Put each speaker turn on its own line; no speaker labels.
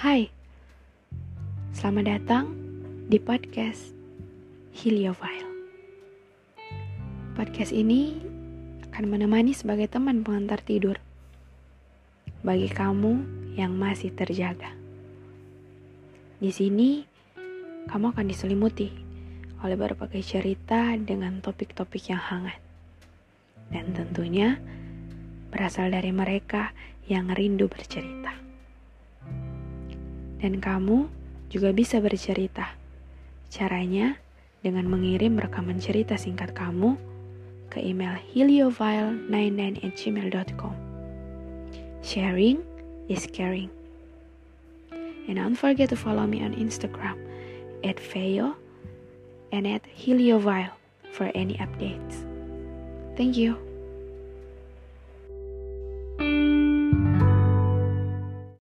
Hai, selamat datang di podcast Heliovile. Podcast ini akan menemani sebagai teman pengantar tidur bagi kamu yang masih terjaga. Di sini, kamu akan diselimuti oleh berbagai cerita dengan topik-topik yang hangat. Dan tentunya, berasal dari mereka yang rindu bercerita. Dan kamu juga bisa bercerita. Caranya dengan mengirim rekaman cerita singkat kamu ke email heliovile99@gmail.com. Sharing is caring. And don't forget to follow me on Instagram at Feo and at Heliovile for any updates. Thank you.